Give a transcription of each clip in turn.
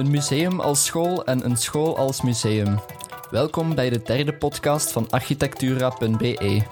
Een museum als school en een school als museum. Welkom bij de derde podcast van architectura.be.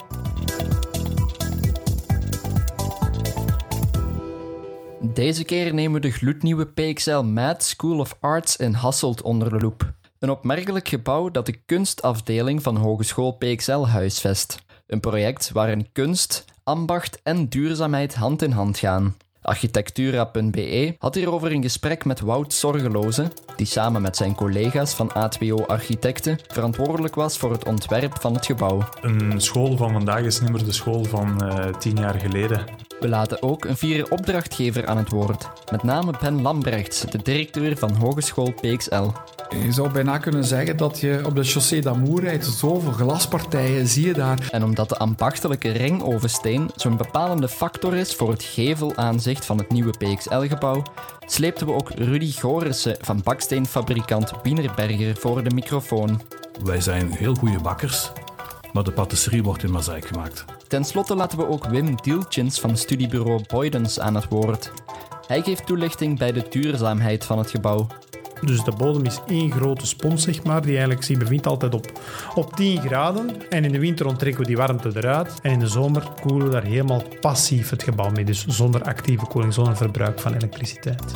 Deze keer nemen we de gloednieuwe PXL Mad School of Arts in Hasselt onder de loep. Een opmerkelijk gebouw dat de kunstafdeling van Hogeschool PXL huisvest. Een project waarin kunst, ambacht en duurzaamheid hand in hand gaan. Architectura.be had hierover een gesprek met Wout Zorgeloze, die samen met zijn collega's van A2O Architecten verantwoordelijk was voor het ontwerp van het gebouw. Een school van vandaag is niet meer de school van uh, tien jaar geleden. We laten ook een vierde opdrachtgever aan het woord, met name Ben Lambrechts, de directeur van Hogeschool PXL. Je zou bijna kunnen zeggen dat je op de Chaussée d'Amour rijdt. Zoveel glaspartijen zie je daar. En omdat de ambachtelijke ringovensteen zo'n bepalende factor is voor het gevelaanzicht van het nieuwe PXL-gebouw, sleepten we ook Rudy Gorissen van baksteenfabrikant Wienerberger voor de microfoon. Wij zijn heel goede bakkers, maar de patisserie wordt in Mazaik gemaakt. Ten slotte laten we ook Wim Dieltjens van studiebureau Boydens aan het woord. Hij geeft toelichting bij de duurzaamheid van het gebouw. Dus de bodem is één grote spons, zeg maar, die eigenlijk zich bevindt altijd op, op 10 graden. En in de winter onttrekken we die warmte eruit. En in de zomer koelen we daar helemaal passief het gebouw mee. Dus zonder actieve koeling, zonder verbruik van elektriciteit.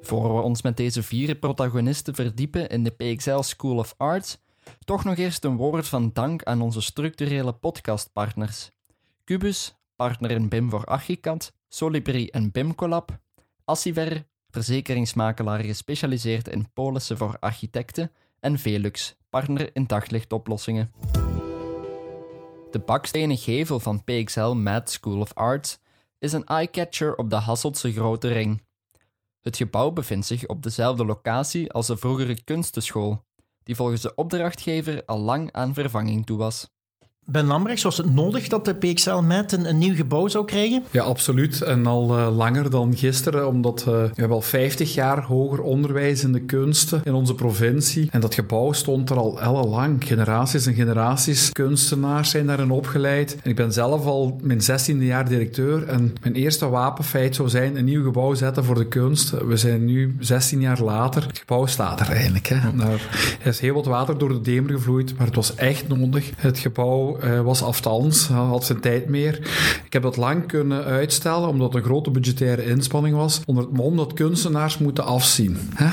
Voor we ons met deze vier protagonisten verdiepen in de PXL School of Arts, toch nog eerst een woord van dank aan onze structurele podcastpartners. Cubus, partner in BIM voor Archicad, Solibri en BIMCollab, Assiver, verzekeringsmakelaar gespecialiseerd in polissen voor architecten, en Velux, partner in daglichtoplossingen. De bakstenen gevel van PXL Mad School of Arts is een eyecatcher op de Hasseltse Grote Ring. Het gebouw bevindt zich op dezelfde locatie als de vroegere kunstenschool, die volgens de opdrachtgever al lang aan vervanging toe was. Ben Lambrechts, was het nodig dat de PXL met een, een, nieuw gebouw zou krijgen? Ja, absoluut. En al uh, langer dan gisteren, omdat uh, we hebben al 50 jaar hoger onderwijs in de kunsten in onze provincie. En dat gebouw stond er al ellenlang. Generaties en generaties kunstenaars zijn daarin opgeleid. En ik ben zelf al mijn 16e jaar directeur. En mijn eerste wapenfeit zou zijn een nieuw gebouw zetten voor de kunst. We zijn nu 16 jaar later. Het gebouw staat er eigenlijk. Hè. Er is heel wat water door de Demer gevloeid, maar het was echt nodig. Het gebouw uh, was aftans, had zijn tijd meer. Ik heb dat lang kunnen uitstellen, omdat het een grote budgettaire inspanning was, onder het mom dat kunstenaars moeten afzien. Hè?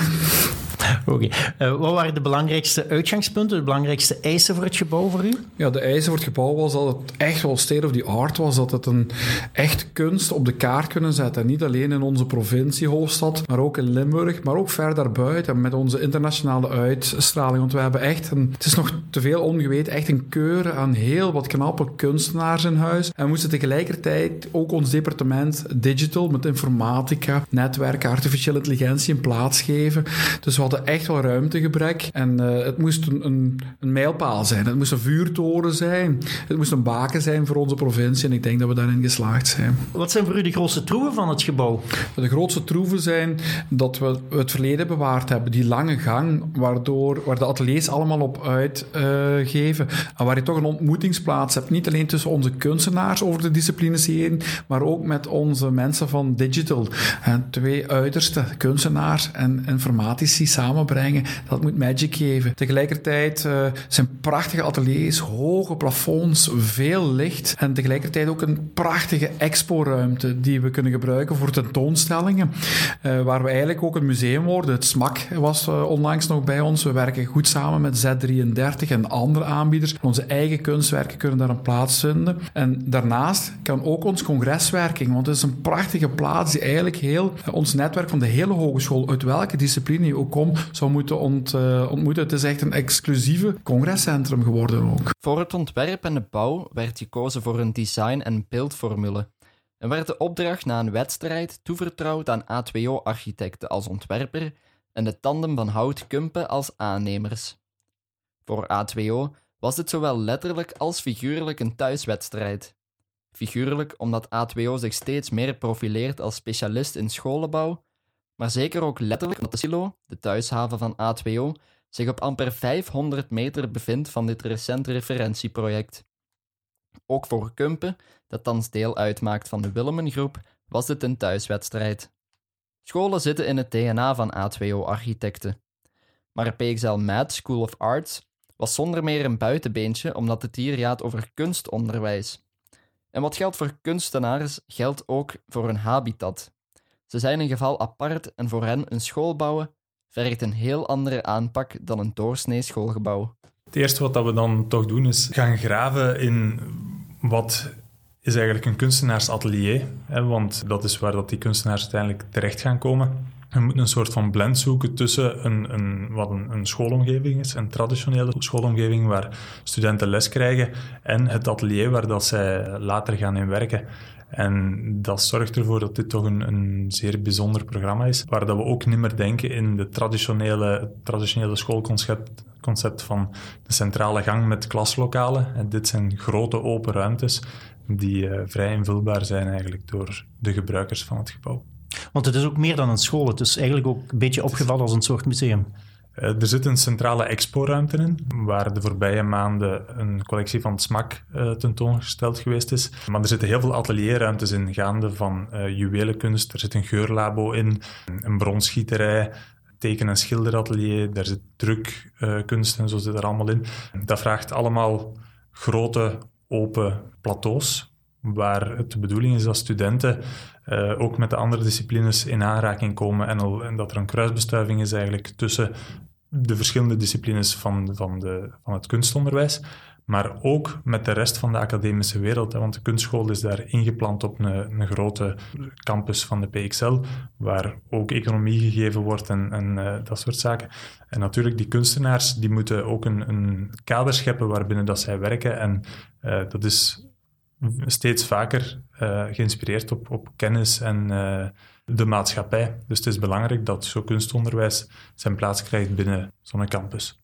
Oké. Uh, wat waren de belangrijkste uitgangspunten, de belangrijkste eisen voor het gebouw voor u? Ja, de eisen voor het gebouw was dat het echt wel state of the art was. Dat het een echt kunst op de kaart kunnen zetten. En niet alleen in onze provincie, hoofdstad, maar ook in Limburg, maar ook ver daarbuiten met onze internationale uitstraling. Want we hebben echt, een, het is nog te veel ongeweten, echt een keur aan heel wat knappe kunstenaars in huis. En we moesten tegelijkertijd ook ons departement digital met informatica, netwerken, artificiële intelligentie in plaats geven. Dus we hadden echt wel ruimtegebrek. En uh, het moest een, een, een, mijlpaal zijn. Het moest een vuurtoren zijn. Het moest een baken zijn voor onze provincie. En ik denk dat we daarin geslaagd zijn. Wat zijn voor u de grootste troeven van het gebouw? De grootste troeven zijn dat we het verleden bewaard hebben. Die lange gang, waardoor, waar de ateliers allemaal op uitgeven. Uh, en waar je toch een ontmoetingsplaats hebt. Niet alleen tussen onze kunstenaars over de disciplines heen, maar ook met onze mensen van digital. En twee uiterste, kunstenaars en informatici samenbrengen. Dat moet magic geven. Tegelijkertijd uh, zijn prachtige ateliers, hoge plafonds, veel licht. En tegelijkertijd ook een prachtige expo-ruimte die we kunnen gebruiken voor tentoonstellingen. Uh, waar we eigenlijk ook een museum worden. Het SMAK was uh, onlangs nog bij ons. We werken goed samen met Z33 en andere aanbieders. Onze eigen kunstwerken kunnen daar een plaats vinden. En daarnaast kan ook ons congreswerking, want het is een prachtige plaats die eigenlijk heel ons netwerk van de hele hogeschool, uit welke discipline je ook komt, zou moeten uh, ontmoeten. Het is echt een exclusieve congrescentrum geworden ook. Voor het ontwerp en de bouw werd gekozen voor een design- en beeldformule. En werd de opdracht na een wedstrijd toevertrouwd aan A2O-architecten als ontwerper en de tandem van Hout Kumpen als aannemers. Voor A2O was dit zowel letterlijk als figuurlijk een thuiswedstrijd. Figuurlijk omdat A2O zich steeds meer profileert als specialist in scholenbouw, maar zeker ook letterlijk omdat de silo, de thuishaven van A2O, zich op amper 500 meter bevindt van dit recent referentieproject. Ook voor Kumpen, dat thans deel uitmaakt van de Willemengroep, was dit een thuiswedstrijd. Scholen zitten in het DNA van A2O-architecten. Maar PXL Mad School of Arts was zonder meer een buitenbeentje omdat het hier gaat over kunstonderwijs. En wat geldt voor kunstenaars, geldt ook voor hun habitat. Ze zijn een geval apart en voor hen een school bouwen vergt een heel andere aanpak dan een doorsnee schoolgebouw. Het eerste wat we dan toch doen is gaan graven in wat is eigenlijk een kunstenaarsatelier. Hè, want dat is waar dat die kunstenaars uiteindelijk terecht gaan komen. We moeten een soort van blend zoeken tussen een, een, wat een, een schoolomgeving is, een traditionele schoolomgeving waar studenten les krijgen, en het atelier waar dat zij later gaan in werken. En dat zorgt ervoor dat dit toch een, een zeer bijzonder programma is, waar dat we ook niet meer denken in de traditionele, traditionele schoolconcept concept van de centrale gang met klaslokalen. En dit zijn grote open ruimtes die uh, vrij invulbaar zijn eigenlijk door de gebruikers van het gebouw. Want het is ook meer dan een school. Het is eigenlijk ook een beetje opgevallen als een soort museum. Uh, er zit een centrale exporuimte in, waar de voorbije maanden een collectie van SMAK uh, tentoongesteld geweest is. Maar er zitten heel veel atelierruimtes in, gaande van juwelenkunst. Er zit een geurlabo in, een bronsgieterij, teken- en schilderatelier, daar zit drukkunst en zo zit er allemaal in. Dat vraagt allemaal grote open plateaus, waar het de bedoeling is dat studenten uh, ook met de andere disciplines in aanraking komen en, en, dat er een kruisbestuiving is eigenlijk tussen de verschillende disciplines van, van, de, van het kunstonderwijs, maar ook met de rest van de academische wereld. Hè, want de kunstschool is daar ingeplant op een, een grote campus van de PXL, waar ook economie gegeven wordt en, en uh, dat soort zaken. En natuurlijk, die kunstenaars die moeten ook een, een kader scheppen waarbinnen dat zij werken. En uh, dat is steeds vaker uh, geïnspireerd op, op kennis en de maatschappij. Dus het is belangrijk dat zo'n kunstonderwijs zijn plaats krijgt binnen zo'n campus.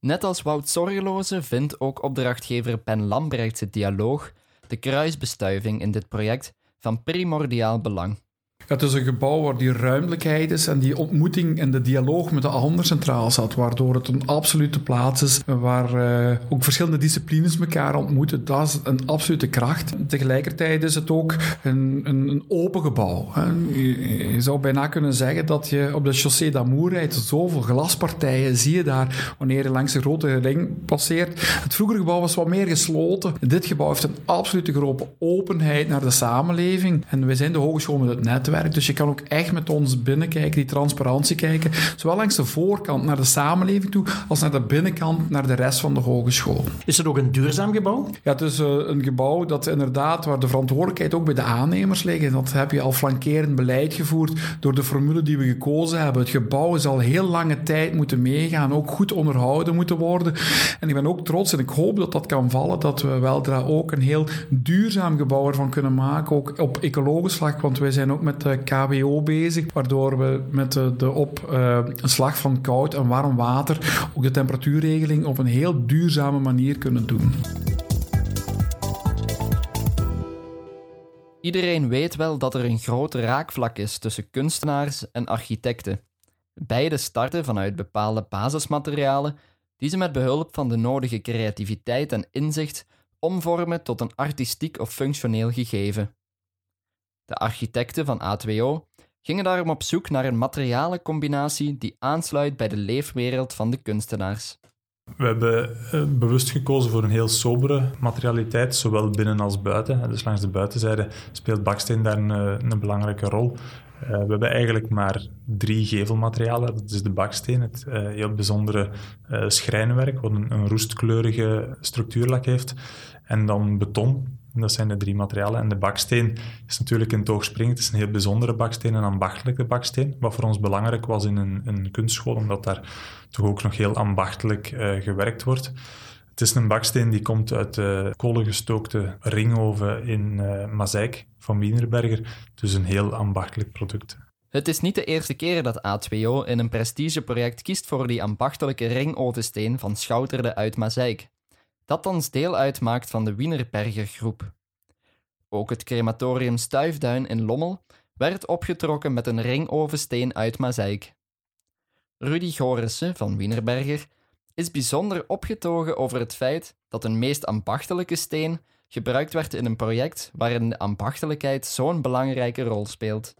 Net als Wout Zorgeloze vindt ook opdrachtgever Ben Lambrechtse dialoog, de kruisbestuiving in dit project, van primordiaal belang. Het is een gebouw waar die ruimtelijkheid is en die ontmoeting en de dialoog met de ander centraal zat, waardoor het een absolute plaats is waar uh, ook verschillende disciplines elkaar ontmoeten. Dat is een absolute kracht. Tegelijkertijd is het ook een, een, een open gebouw. Hè. Je, zou bijna kunnen zeggen dat je op de Chaussée d'Amour rijdt, zoveel glaspartijen zie je daar wanneer je langs de grote ring passeert. Het vroegere gebouw was wat meer gesloten. Dit gebouw heeft een absolute grote openheid naar de samenleving en wij zijn de hogeschool met het netwerk dus je kan ook echt met ons binnenkijken, die transparantie kijken. Zowel langs de voorkant naar de samenleving toe, als naar de binnenkant naar de rest van de hogeschool. Is het ook een duurzaam gebouw? Ja, het is uh, een gebouw dat inderdaad, waar de verantwoordelijkheid ook bij de aannemers ligt. En dat heb je al flankerend beleid gevoerd door de formule die we gekozen hebben. Het gebouw is al heel lange tijd moeten meegaan, ook goed onderhouden moeten worden. En ik ben ook trots en ik hoop dat dat kan vallen, dat we weldra ook een heel duurzaam gebouw ervan kunnen maken, ook op ecologisch vlak, want wij zijn ook met KWO bezig, waardoor we met de, op uh, een slag van koud en warm water ook de temperatuurregeling op een heel duurzame manier kunnen doen. Iedereen weet wel dat er een groot raakvlak is tussen kunstenaars en architecten. Beide starten vanuit bepaalde basismaterialen die ze met behulp van de nodige creativiteit en inzicht omvormen tot een artistiek of functioneel gegeven. De architecten van A2O gingen daarom op zoek naar een materialencombinatie die aansluit bij de leefwereld van de kunstenaars. We hebben eh, bewust gekozen voor een heel sobere materialiteit, zowel binnen als buiten. Dus langs de buitenzijde speelt baksteen daar een, eh, belangrijke rol. We hebben eigenlijk maar drie gevelmaterialen. Dat is de baksteen, het heel bijzondere schrijnwerk, wat een roestkleurige structuurlak heeft. En dan beton, dat zijn de drie materialen. En de baksteen is natuurlijk in het. Het is een heel bijzondere baksteen, een ambachtelijke baksteen. Wat voor ons belangrijk was in een, een kunstschool, omdat daar toch ook nog heel ambachtelijk uh, gewerkt wordt. Het is een baksteen die komt uit de kolengestookte ringoven in uh, van Wienerberger. Dus een heel ambachtelijk product. Het is niet de eerste keer dat A2O in een prestigeproject kiest voor die ambachtelijke ringovensteen van Schouterde uit Mazeik dat thans deel uitmaakt van de Wienerberger groep. Ook het crematorium Stuifduin in Lommel werd opgetrokken met een ringovensteen uit Mazeik. Rudy Gorissen van Wienerberger is bijzonder opgetogen over het feit dat een meest ambachtelijke steen gebruikt werd in een project waarin de ambachtelijkheid zo'n belangrijke rol speelt.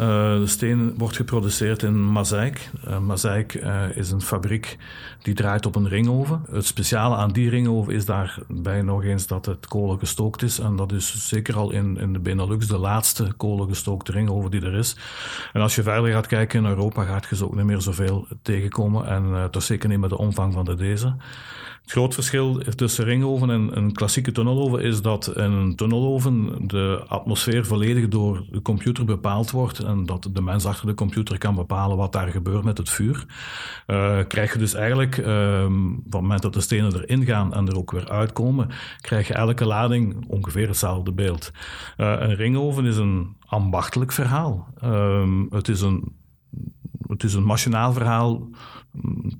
Uh, de steen wordt geproduceerd in Mazeik. Uh, Mazeik uh, is een fabriek die draait op een ringoven. Het speciale aan die ringoven is daarbij nog eens dat het kolen gestookt is. En dat is zeker al in, in de Benelux de laatste kolengestookte ringoven die er is. En als je verder gaat kijken in Europa, gaat je ze ook niet meer zoveel tegenkomen. En toch zeker niet met de omvang van de deze. Het groot verschil tussen ringoven en een klassieke tunneloven is dat in een tunneloven de atmosfeer volledig door de computer bepaald wordt en dat de mens achter de computer kan bepalen wat daar gebeurt met het vuur. Uh, krijg je dus eigenlijk, uh, van het moment dat de stenen erin gaan en er ook weer uitkomen, krijg je elke lading ongeveer hetzelfde beeld. Uh, een ringoven is een ambachtelijk verhaal. Ehm, het is een het is een machinaal verhaal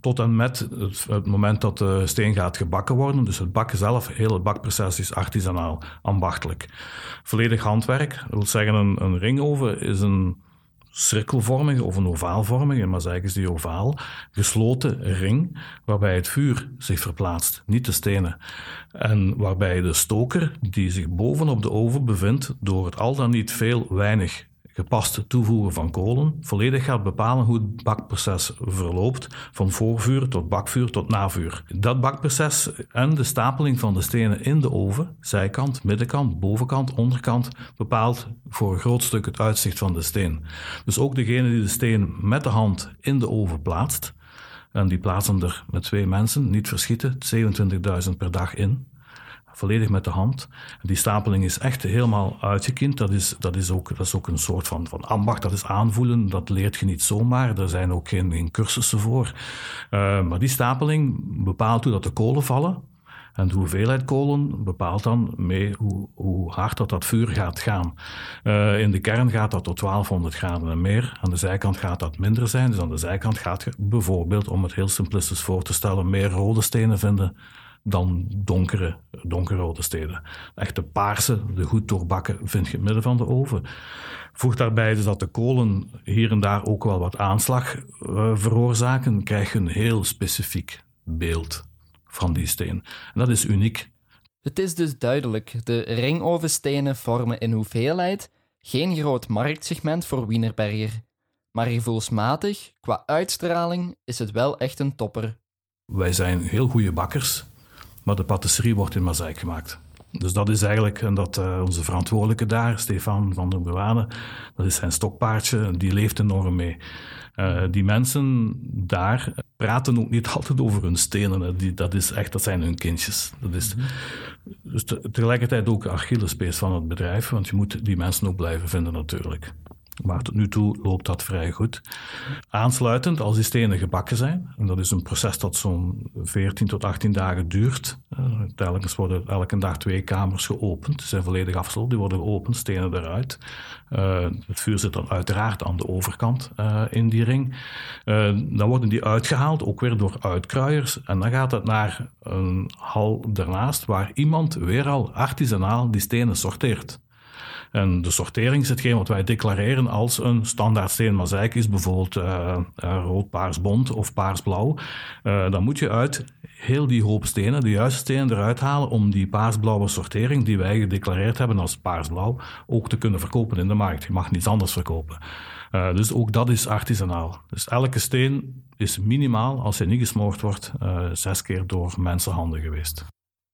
tot en met het, moment dat de steen gaat gebakken worden. Dus het bakken zelf, heel het bakproces is artisanaal, ambachtelijk. Volledig handwerk, dat wil zeggen een, een ringoven is een cirkelvormige of een ovaalvormige, maar zeggen is die ovaal, gesloten ring waarbij het vuur zich verplaatst, niet de stenen. En waarbij de stoker die zich bovenop de oven bevindt door het al dan niet veel weinig gepaste toevoegen van kolen volledig gaat bepalen hoe het bakproces verloopt, van voorvuur tot bakvuur tot navuur. Dat bakproces en de stapeling van de stenen in de oven, zijkant, middenkant, bovenkant, onderkant, bepaalt voor een groot stuk het uitzicht van de steen. Dus ook degene die de steen met de hand in de oven plaatst, en die plaatsen er met twee mensen, niet verschieten, 27.000 per dag in volledig met de hand. Die stapeling is echt helemaal uitgekind. Dat is, dat is, ook, dat is ook een soort van, van ambacht, dat is aanvoelen. Dat leert je niet zomaar. Er zijn ook geen, cursussen voor. Uh, maar die stapeling bepaalt hoe dat de kolen vallen. En de hoeveelheid kolen bepaalt dan mee hoe, hoe hard dat, dat vuur gaat gaan. Uh, in de kern gaat dat tot 1200 graden en meer. Aan de zijkant gaat dat minder zijn. Dus aan de zijkant gaat je bijvoorbeeld, om het heel simplistisch voor te stellen, meer rode stenen vinden dan donkere, donkerrode steden. Echte paarse, de goed doorbakken, vind je in het midden van de oven. Voeg daarbij dus dat de kolen hier en daar ook wel wat aanslag uh, veroorzaken, krijg je een heel specifiek beeld van die steen. En dat is uniek. Het is dus duidelijk, de ringovenstenen vormen in hoeveelheid geen groot marktsegment voor Wienerberger. Maar gevoelsmatig, qua uitstraling, is het wel echt een topper. Wij zijn heel goede bakkers maar de patisserie wordt in Mazeik gemaakt. Dus dat is eigenlijk, en dat uh, onze verantwoordelijke daar, Stefan van der Bewaarde, dat is zijn stokpaardje, die leeft enorm mee. Uh, die mensen daar praten ook niet altijd over hun stenen. Die, dat, is echt, dat zijn hun kindjes. Dat is, dus te, tegelijkertijd ook Achillespees van het bedrijf, want je moet die mensen ook blijven vinden natuurlijk. Maar tot nu toe loopt dat vrij goed. Aansluitend, als die stenen gebakken zijn, en dat is een proces dat zo'n 14 tot 18 dagen duurt. Uh, telkens worden elke dag twee kamers geopend. Ze zijn volledig afgesloten, die worden geopend, stenen eruit. Uh, het vuur zit dan uiteraard aan de overkant uh, in die ring. dan worden die uitgehaald, ook weer door uitkruiers. En dan gaat het naar een hal daarnaast, waar iemand weer al artisanaal die stenen sorteert. En de sortering is hetgeen wat wij declareren als een standaard steen mozaïek is, bijvoorbeeld uh, rood, paars, of paars-blauw. Uh, dan moet je uit heel die hoop stenen, de juiste stenen eruit halen om die paarsblauwe sortering die wij gedeclareerd hebben als paarsblauw ook te kunnen verkopen in de markt. Je mag niets anders verkopen. dus ook dat is artisanaal. Dus elke steen is minimaal, als hij niet gesmoord wordt, zes keer door mensenhanden geweest.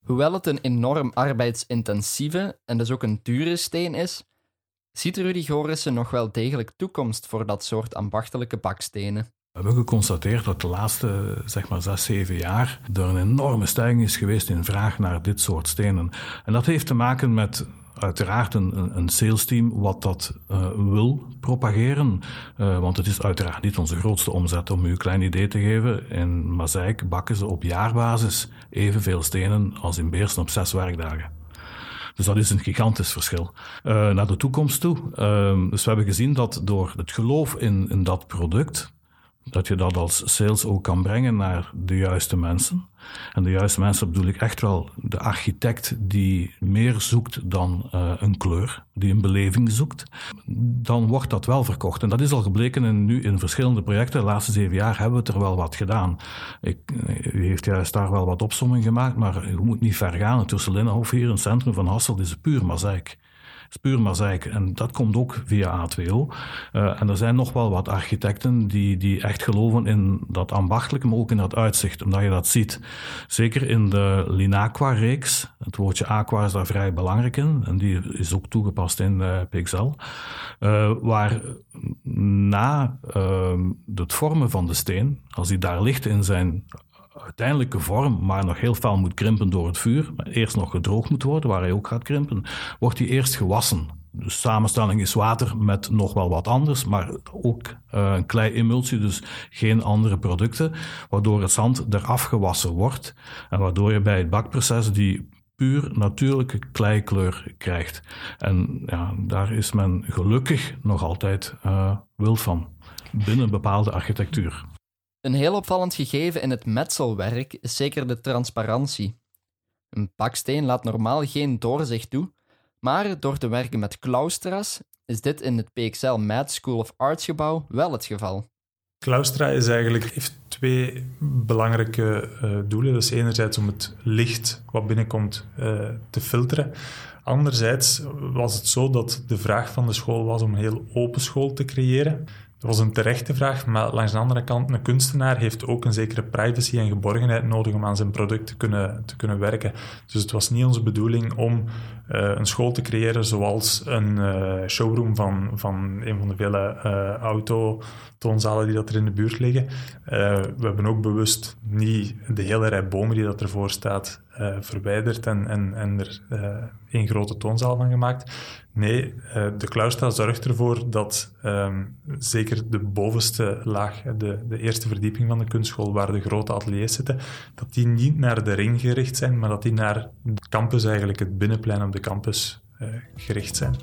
Hoewel het een enorm arbeidsintensieve en dus ook een dure steen is, ziet Rudy Gorissen nog wel degelijk toekomst voor dat soort ambachtelijke bakstenen. We hebben geconstateerd dat de laatste zeg maar, zes, zeven jaar er een enorme stijging is geweest in vraag naar dit soort stenen. En dat heeft te maken met uiteraard een, een sales team wat dat uh, wil propageren. Uh, want het is uiteraard niet onze grootste omzet. Om u een klein idee te geven, in Mazeik bakken ze op jaarbasis evenveel stenen als in Beersen op zes werkdagen. Dus dat is een gigantisch verschil. Uh, naar de toekomst toe. dus we hebben gezien dat door het geloof in, in dat product, dat je dat als sales ook kan brengen naar de juiste mensen. En de juiste mensen bedoel ik echt wel de architect die meer zoekt dan uh, een kleur, die een beleving zoekt. Dan wordt dat wel verkocht. En dat is al gebleken in, nu in verschillende projecten. De laatste zeven jaar hebben we het er wel wat gedaan. Ik, u heeft juist daar wel wat opsomming gemaakt, maar u moet niet ver gaan. Tussen Linnenhof hier in het centrum van Hasselt is het puur mozaïek is puur mozaïek. En dat komt ook via A2O. Uh, en er zijn nog wel wat architecten die, die echt geloven in dat ambachtelijke, maar ook in dat uitzicht, omdat je dat ziet. Zeker in de Linaqua-reeks. Het woordje aqua is daar vrij belangrijk in. En die is ook toegepast in uh, PXL. Uh, waar na het vormen van de steen, als die daar ligt in zijn uiteindelijke vorm, maar nog heel fel moet krimpen door het vuur, maar eerst nog gedroogd moet worden, waar hij ook gaat krimpen, wordt hij eerst gewassen. De samenstelling is water met nog wel wat anders, maar ook uh, een klei-emulsie, dus geen andere producten, waardoor het zand eraf gewassen wordt en waardoor je bij het bakproces die puur natuurlijke kleikleur krijgt. En ja, daar is men gelukkig nog altijd uh, wild van, binnen bepaalde architectuur. Een heel opvallend gegeven in het metselwerk is zeker de transparantie. Een baksteen laat normaal geen doorzicht toe, maar door te werken met claustras is dit in het PXL Mad School of Arts gebouw wel het geval. Claustra is eigenlijk, heeft twee belangrijke uh, doelen. Is enerzijds om het licht wat binnenkomt uh, te filteren. Anderzijds was het zo dat de vraag van de school was om een heel open school te creëren. Dat was een terechte vraag, maar langs de andere kant, een kunstenaar heeft ook een zekere privacy en geborgenheid nodig om aan zijn product te kunnen, te kunnen werken. Dus het was niet onze bedoeling om uh, een school te creëren zoals een uh, showroom van, van een van de vele uh, autotoonzalen die dat er in de buurt liggen. we hebben ook bewust niet de hele rij bomen die dat ervoor staat verwijderd en, en, en er één grote toonzaal van gemaakt. Nee, uh, de Klaustra zorgt ervoor dat um, zeker de bovenste laag, de, de eerste verdieping van de kunstschool, waar de grote ateliers zitten, dat die niet naar de ring gericht zijn, maar dat die naar de campus, eigenlijk het binnenplein op de campus, gericht zijn.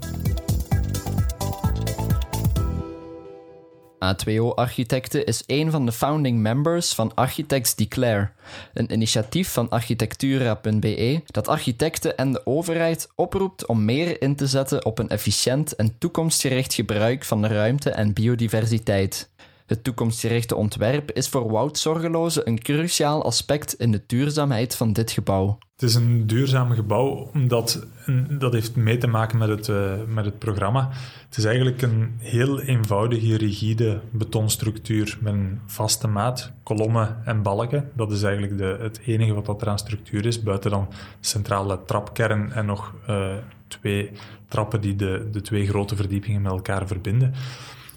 A2O Architecten is een van de founding members van Architects Declare, een initiatief van architectura.be dat architecten en de overheid oproept om meer in te zetten op een efficiënt en toekomstgericht gebruik van de ruimte en biodiversiteit. Het toekomstgerichte ontwerp is voor Wout Zorgeloze een cruciaal aspect in de duurzaamheid van dit gebouw. Het is een duurzaam gebouw, omdat dat heeft mee te maken met het, uh, met het programma. Het is eigenlijk een heel eenvoudige, rigide betonstructuur met een vaste maat, kolommen en balken. Dat is eigenlijk de, het enige wat dat er aan structuur is, buiten dan centrale trapkern en nog uh, twee trappen die de, de twee grote verdiepingen met elkaar verbinden.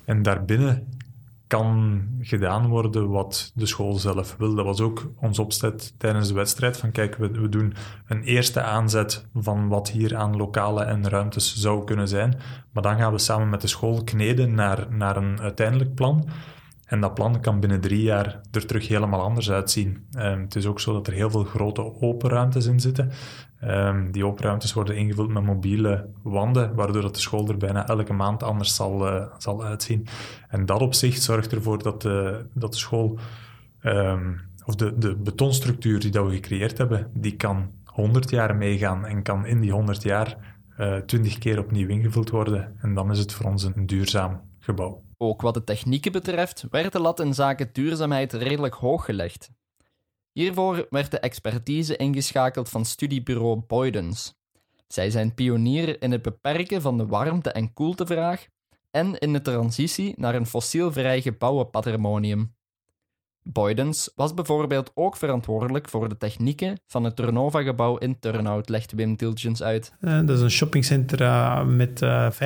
En daarbinnen kan gedaan worden wat de school zelf wil. Dat was ook ons opzet tijdens de wedstrijd. Van kijk, we, we doen een eerste aanzet van wat hier aan lokalen en ruimtes zou kunnen zijn. Maar dan gaan we samen met de school kneden naar, naar een uiteindelijk plan. En dat plan kan binnen drie jaar er terug helemaal anders uitzien. Um, het is ook zo dat er heel veel grote open ruimtes in zitten. Um, die open ruimtes worden ingevuld met mobiele wanden, waardoor dat de school er bijna elke maand anders zal, uh, zal uitzien. En dat op zich zorgt ervoor dat de, dat de school, um, of de, de betonstructuur die dat we gecreëerd hebben, die kan 100 jaar meegaan en kan in die 100 jaar uh, eh, 20 keer opnieuw ingevuld worden. En dan is het voor ons een duurzaam gebouw. Ook wat de technieken betreft werd de lat in zaken duurzaamheid redelijk hoog gelegd. Hiervoor werd de expertise ingeschakeld van studiebureau Boydens. Zij zijn pionier in het beperken van de warmte- en koeltevraag en in de transitie naar een fossielvrij gebouwenpatrimonium. Boydens was bijvoorbeeld ook verantwoordelijk voor de technieken van het Turnova-gebouw in Turnhout, legt Wim Tilgens uit. Uh, dat is een shoppingcentrum uh, met uh, 25.000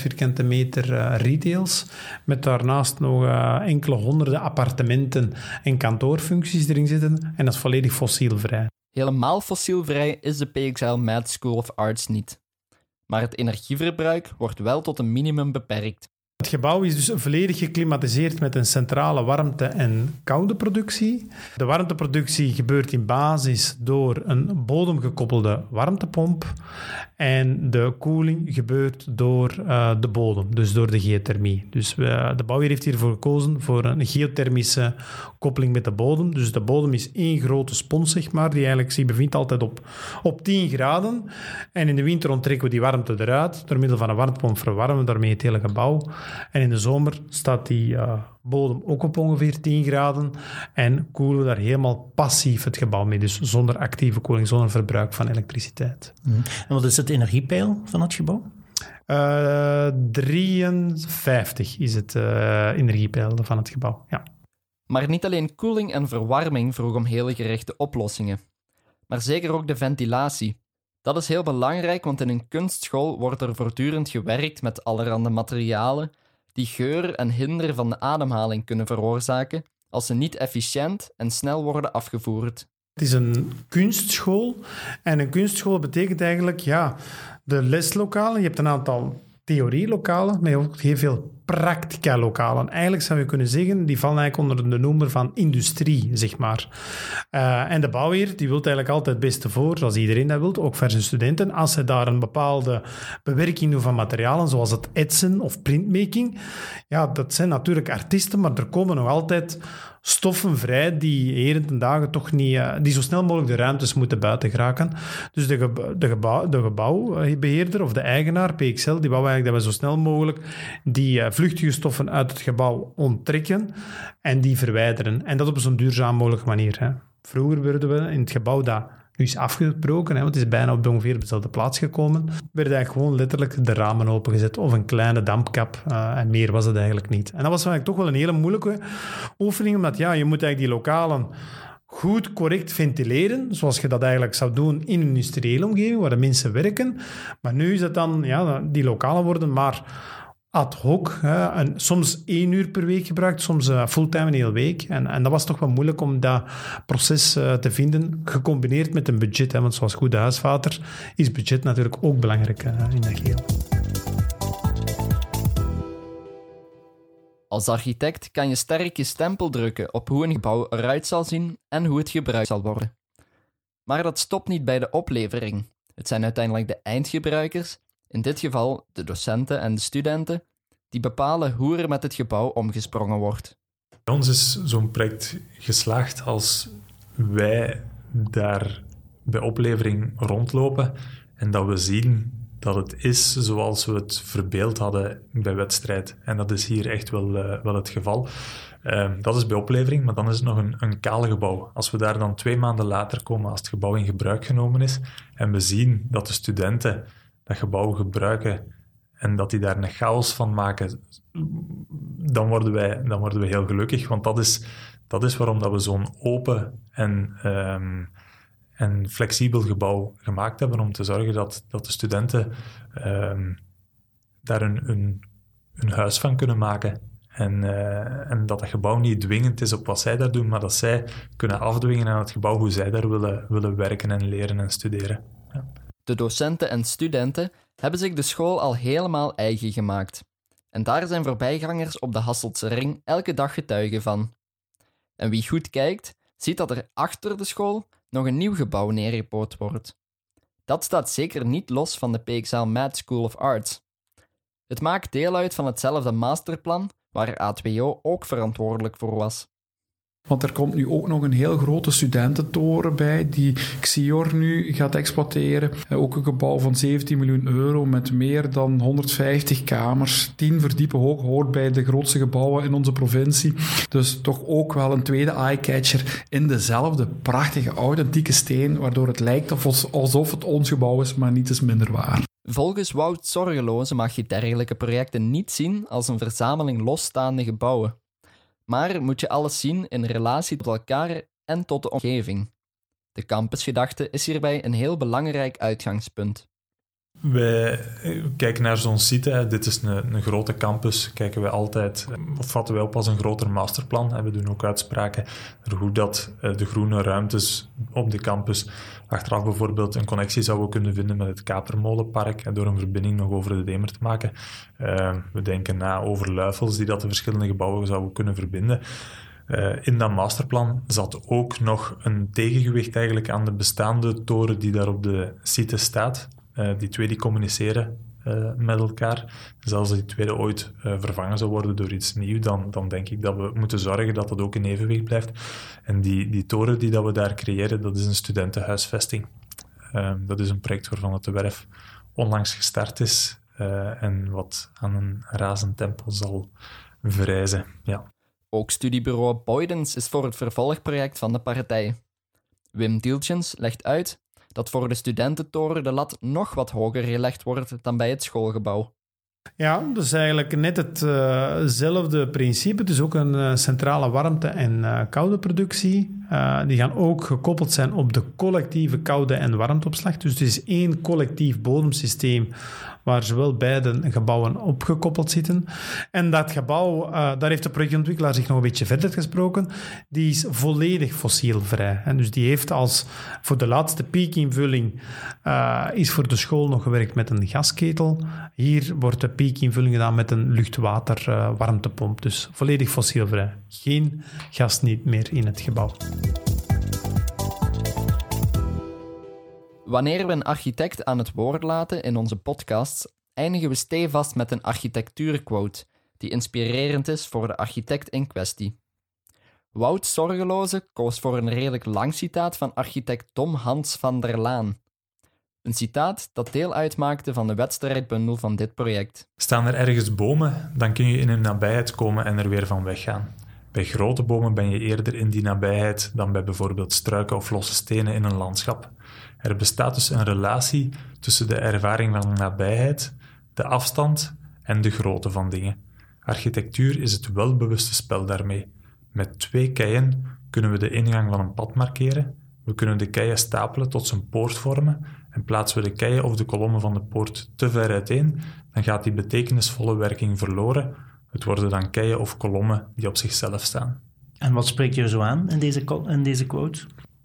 vierkante meter uh, retails, met daarnaast nog enkele honderden appartementen en kantoorfuncties erin zitten, en dat is volledig fossielvrij. Helemaal fossielvrij is de PXL Mad School of Arts niet. Maar het energieverbruik wordt wel tot een minimum beperkt. Het gebouw is dus volledig geklimatiseerd met een centrale warmte- en koude productie. De warmteproductie gebeurt in basis door een bodemgekoppelde warmtepomp. En de koeling gebeurt door uh, de bodem, dus door de geothermie. Dus uh, de bouwer heeft hiervoor gekozen voor een geothermische koppeling met de bodem. Dus de bodem is één grote spons, zeg maar, die eigenlijk zich bevindt altijd op, op 10 graden. En in de winter onttrekken we die warmte eruit. Door middel van een warmtepomp verwarmen we daarmee het hele gebouw. En in de zomer staat die uh, bodem ook op ongeveer 10 graden. En koelen we daar helemaal passief het gebouw mee. Dus zonder actieve koeling, zonder verbruik van elektriciteit. Mm. En wat is het energiepeil van het gebouw? Uh, 53 is het uh, energiepeil van het gebouw, ja. Maar niet alleen koeling en verwarming vroeg om hele gerichte oplossingen, maar zeker ook de ventilatie. Dat is heel belangrijk, want in een kunstschool wordt er voortdurend gewerkt met allerhande materialen die geur en hinder van de ademhaling kunnen veroorzaken als ze niet efficiënt en snel worden afgevoerd. Het is een kunstschool en een kunstschool betekent eigenlijk ja, de leslokalen. Je hebt een aantal theorielokalen, maar ook heel veel practica-lokalen. Eigenlijk zou je kunnen zeggen, die vallen eigenlijk onder de noemer van industrie, zeg maar. Uh, en de bouwheer, die wil eigenlijk altijd het beste voor, zoals iedereen dat wil, ook voor zijn studenten. Als ze daar een bepaalde bewerking doen van materialen, zoals het etsen of printmaking, ja, dat zijn natuurlijk artiesten, maar er komen nog altijd stoffen vrij die heden ten dagen toch niet, uh, die zo snel mogelijk de ruimtes moeten buiten geraken. Dus de, de, gebouw, de gebouwbeheerder of de eigenaar, PXL, die wou eigenlijk dat we zo snel mogelijk die uh, vluchtige stoffen uit het gebouw onttrekken en die verwijderen. En dat op zo'n duurzaam mogelijke manier. Hè. Vroeger werden we in het gebouw dat nu is afgebroken, hè, want het is bijna op ongeveer dezelfde plaats gekomen, werden eigenlijk gewoon letterlijk de ramen opengezet of een kleine dampkap uh, en meer was het eigenlijk niet. En dat was eigenlijk toch wel een hele moeilijke oefening, omdat ja, je moet eigenlijk die lokalen goed, correct ventileren, zoals je dat eigenlijk zou doen in een industriële omgeving, waar de mensen werken. Maar nu is het dan, ja, die lokalen worden maar ad hoc. Hè, en soms één uur per week gebruikt, soms uh, fulltime een hele week. En, en dat was toch wel moeilijk om dat proces uh, te vinden, gecombineerd met een budget. Hè, want zoals goede huisvader is budget natuurlijk ook belangrijk in dat geheel. Als architect kan je sterk je stempel drukken op hoe een gebouw eruit zal zien en hoe het gebruikt zal worden. Maar dat stopt niet bij de oplevering. Het zijn uiteindelijk de eindgebruikers in dit geval de docenten en de studenten, die bepalen hoe er met het gebouw omgesprongen wordt. Bij ons is zo'n project geslaagd als wij daar bij oplevering rondlopen en dat we zien dat het is zoals we het verbeeld hadden bij wedstrijd. En dat is hier echt wel, uh, wel het geval. Uh, dat is bij oplevering, maar dan is het nog een, een kaal gebouw. Als we daar dan twee maanden later komen, als het gebouw in gebruik genomen is, en we zien dat de studenten dat gebouw gebruiken en dat die daar een chaos van maken, dan worden wij, dan worden we heel gelukkig. Want dat is, dat is waarom dat we zo'n open en, um, en flexibel gebouw gemaakt hebben, om te zorgen dat, dat de studenten um, daar een, een huis van kunnen maken. En, uh, en dat het gebouw niet dwingend is op wat zij daar doen, maar dat zij kunnen afdwingen aan het gebouw hoe zij daar willen, willen werken en leren en studeren. Ja. De docenten en studenten hebben zich de school al helemaal eigen gemaakt. En daar zijn voorbijgangers op de Hasseltse ring elke dag getuigen van. En wie goed kijkt, ziet dat er achter de school nog een nieuw gebouw neergepoot wordt. Dat staat zeker niet los van de PXL Mad School of Arts. Het maakt deel uit van hetzelfde masterplan waar A2O ook verantwoordelijk voor was. Want er komt nu ook nog een heel grote studententoren bij die Xior nu gaat exploiteren. Eh, ook een gebouw van 17 miljoen euro met meer dan 150 kamers. 10 verdiepen hoog hoort bij de grootste gebouwen in onze provincie. Dus toch ook wel een tweede eyecatcher in dezelfde prachtige authentieke steen, waardoor het lijkt alsof het ons gebouw is, maar niet is minder waar. Volgens Wout Zorgeloze mag je dergelijke projecten niet zien als een verzameling losstaande gebouwen maar moet je alles zien in relatie tot elkaar en tot de omgeving. De campusgedachte is hierbij een heel belangrijk uitgangspunt. Wij eh, kijken naar zo'n site. Dit is een, een, grote campus. Kijken wij altijd, eh, of vatten wij op als een groter masterplan. We doen ook uitspraken naar hoe dat eh, de groene ruimtes op de campus achteraf bijvoorbeeld een connectie zouden kunnen vinden met het Katermolenpark door een verbinding nog over de Demer te maken. we denken na over luifels die dat de verschillende gebouwen zouden kunnen verbinden. in dat masterplan zat ook nog een tegengewicht eigenlijk aan de bestaande toren die daar op de site staat. Eh, die twee die communiceren uh, met elkaar. Dus als die tweede ooit uh, vervangen zou worden door iets nieuws, dan, dan denk ik dat we moeten zorgen dat dat ook in evenwicht blijft. En die, die toren die dat we daar creëren, dat is een studentenhuisvesting. Ehm, dat is een project waarvan het de werf onlangs gestart is en wat aan een razend tempo zal verrijzen. Ja. Ook studiebureau Boydens is voor het vervolgproject van de partij. Wim Dieltjens legt uit dat voor de studententoren de lat nog wat hoger gelegd wordt dan bij het schoolgebouw. Ja, is eigenlijk net hetzelfde uh principe. Is ook een uh, centrale warmte- en uh, koude productie. Uh, die gaan ook gekoppeld zijn op de collectieve koude- en warmteopslag. Dus het is één collectief bodemsysteem waar zowel beide gebouwen opgekoppeld zitten. En dat gebouw, uh, daar heeft de projectontwikkelaar zich nog een beetje verder gesproken, die is volledig fossielvrij. En dus die heeft als voor de laatste piekinvulling uh, is voor de school nog gewerkt met een gasketel. Hier wordt de piekinvulling gedaan met een luchtwater uh, warmtepomp. Dus volledig fossielvrij. Geen gas niet meer in het gebouw. Wanneer we een architect aan het woord laten in onze podcasts, eindigen we stevast met een architectuurquote die inspirerend is voor de architect in kwestie. Wout Zorgeloze koos voor een redelijk lang citaat van architect Tom Hans van der Laan. Een citaat dat deel uitmaakte van de wedstrijdbundel van dit project. Staan er ergens bomen, dan kun je in een nabijheid komen en er weer van weggaan. Bij grote bomen ben je eerder in die nabijheid dan bij bijvoorbeeld struiken of losse stenen in een landschap. Er bestaat dus een relatie tussen de ervaring van nabijheid, de afstand en de grootte van dingen. Architectuur is het welbewuste spel daarmee. Met twee keien kunnen we de ingang van een pad markeren, we kunnen de keien stapelen tot ze een poort vormen en plaatsen we de keien of de kolommen van de poort te ver uiteen, dan gaat die betekenisvolle werking verloren. Het worden dan keien of kolommen die op zichzelf staan. En wat spreekt je zo aan in deze, in deze quote?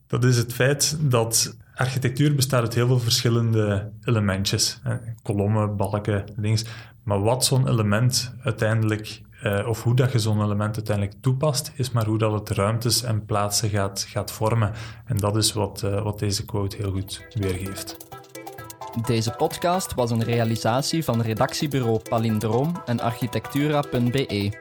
Dat is het feit dat architectuur bestaat uit heel veel verschillende elementjes. Kolommen, balken, dingen. Maar wat zo'n element uiteindelijk, eh, of hoe dat je zo'n element uiteindelijk toepast, is maar hoe dat het ruimtes en plaatsen gaat, gaat vormen. En dat is wat, uh, wat deze quote heel goed weergeeft. Deze podcast was een realisatie van redactiebureau Palindroom en architectura.be.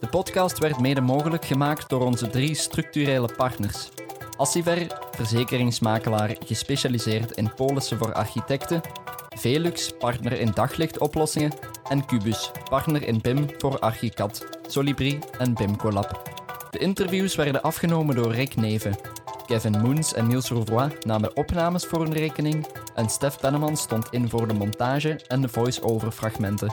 De podcast werd mede mogelijk gemaakt door onze drie structurele partners. Assiver, verzekeringsmakelaar gespecialiseerd in polissen voor architecten, Velux, partner in daglichtoplossingen en Cubus, partner in BIM voor Archicad, Solibri en BIMCollab. De interviews werden afgenomen door Rick Neven. Kevin Moens en Niels Rouvois namen opnames voor hun rekening en Stef Penneman stond in voor de montage en de voice-over fragmenten.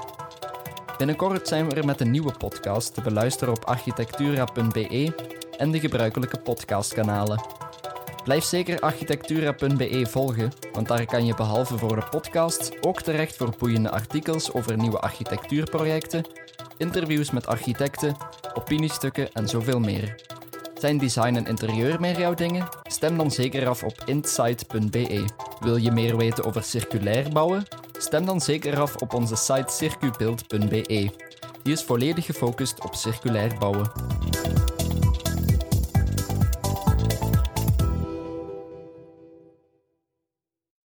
Binnenkort zijn we er met een nieuwe podcast te beluisteren op architectura.be en de gebruikelijke podcastkanalen. Blijf zeker architectura.be volgen, want daar kan je behalve voor de podcast ook terecht voor boeiende artikels over nieuwe architectuurprojecten, interviews met architecten, opiniestukken en zoveel meer. Zijn design en interieur meer jouw dingen? Stem dan zeker af op insight.be. Wil je meer weten over circulair bouwen? Stem dan zeker af op onze site circubeeld.be. Die is volledig gefocust op circulair bouwen.